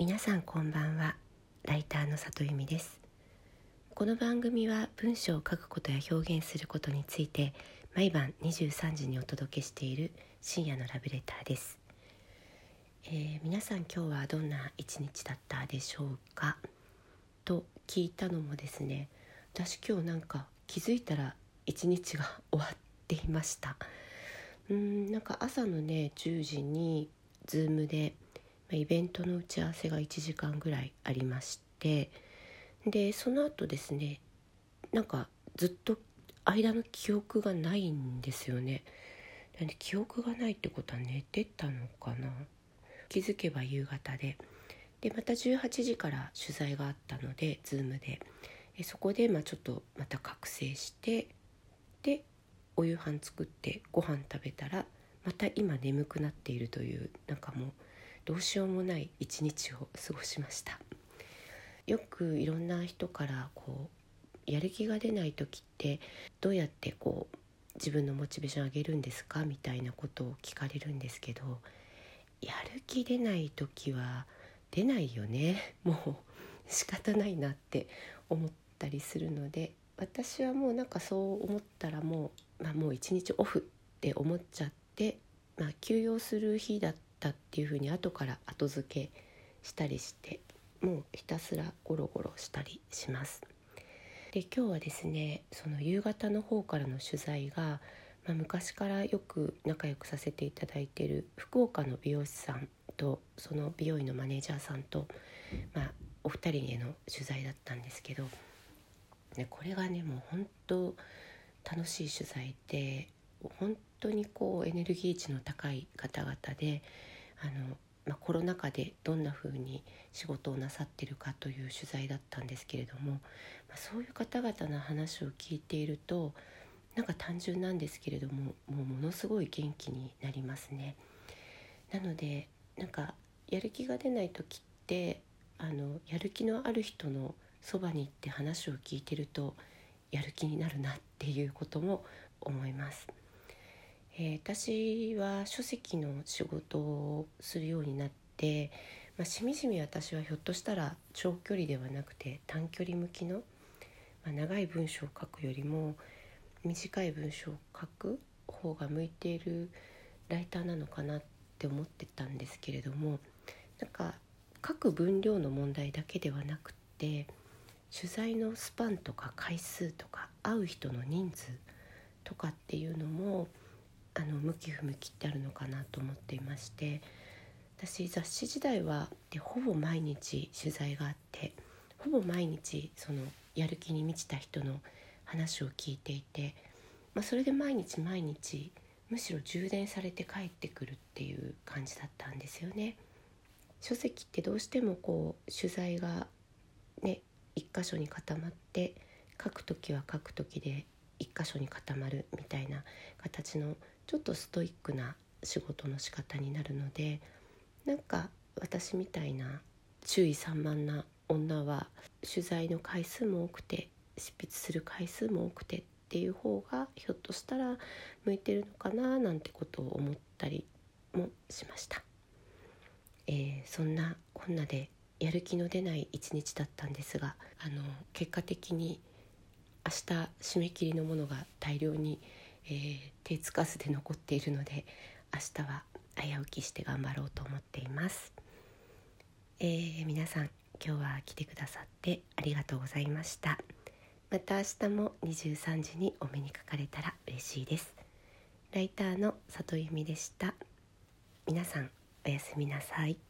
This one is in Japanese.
皆さんこんばんは。ライターの里由美です。この番組は文章を書くことや表現することについて毎晩23時にお届けしている深夜のラブレターです、えー、皆さん今日はどんな一日だったでしょうか？と聞いたのもですね私今日なんか気づいたら一日が終わっていました。うんなんか朝のね10時に Zoom でイベントの打ち合わせが1時間ぐらいありましてでその後ですねなんかずっと間の記憶がないんですよね。なんで記憶がないってことは寝てたのかな。気づけば夕方で。でまた18時から取材があったので Zoom で。えそこでまあちょっとまた覚醒してでお夕飯作ってご飯食べたらまた今眠くなっているというなんかもうどうしようもない一日を過ごしました。よくいろんな人からこうやる気が出ない時ってどうやってこう自分のモチベーション上げるんですかみたいなことを聞かれるんですけどやる気出ない時は出ないよね。もう仕方ないなって思ったりするので私はもうなんかそう思ったらもう、まあ、もう一日オフって思っちゃって、まあ、休養する日だったったっていうふうに後から後付けしたりしてもうひたすらゴロゴロしたりします。で今日はですねその夕方の方からの取材が、まあ、昔からよく仲良くさせていただいている福岡の美容師さんとその美容院のマネージャーさんと、まあ、お二人への取材だったんですけど、ね、これがねもう本当楽しい取材で本当にこうエネルギー値の高い方々であの、まあ、コロナ禍でどんなふうに仕事をなさってるかという取材だったんですけれども、まあ、そういう方々の話を聞いているとなんか単純なんですけれどももうものすごい元気になりますね。なのでなんかやる気が出ない時ってあのやる気のある人のそばに行って話を聞いてるとやる気になるなっていうことも思います。えー、私は書籍の仕事をするようになって、まあ、しみじみ私はひょっとしたら長距離ではなくて短距離向きの、まあ、長い文章を書くよりも短い文章を書く方が向いているライターなのかなって思ってたんですけれどもなんか書く分量の問題だけではなくって取材のスパンとか回数とか会う人の人数とかっていうのもあの向き不向きってあるのかなと思っていまして私雑誌時代はでほぼ毎日取材があってほぼ毎日そのやる気に満ちた人の話を聞いていて、まあ、それで毎日毎日むしろ充電されて帰ってくるっていう感じだったんですよね。書籍ってどうしてもこう取材がね一箇所に固まって書く時は書く時で一箇所に固まるみたいな形のちょっとストイックな仕事の仕方になるのでなんか私みたいな注意散漫な女は取材の回数も多くて執筆する回数も多くてっていう方がひょっとしたら向いてるのかななんてことを思ったりもしました、えー、そんなこんなでやる気の出ない一日だったんですがあの結果的に明日締め切りのものが大量にえー、手つかずで残っているので明日は早起きして頑張ろうと思っています、えー、皆さん今日は来てくださってありがとうございました。また明日も23時にお目にかかれたら嬉しいです。ライターの里由美でした。皆さんおやすみなさい。